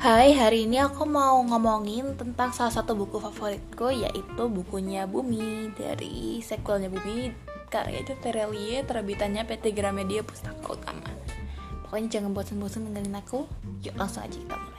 Hai, hari ini aku mau ngomongin tentang salah satu buku favoritku yaitu bukunya Bumi dari sequelnya Bumi karyanya Terelie terbitannya PT Gramedia Pustaka Utama. Pokoknya jangan bosan-bosan dengerin aku. Yuk langsung aja kita.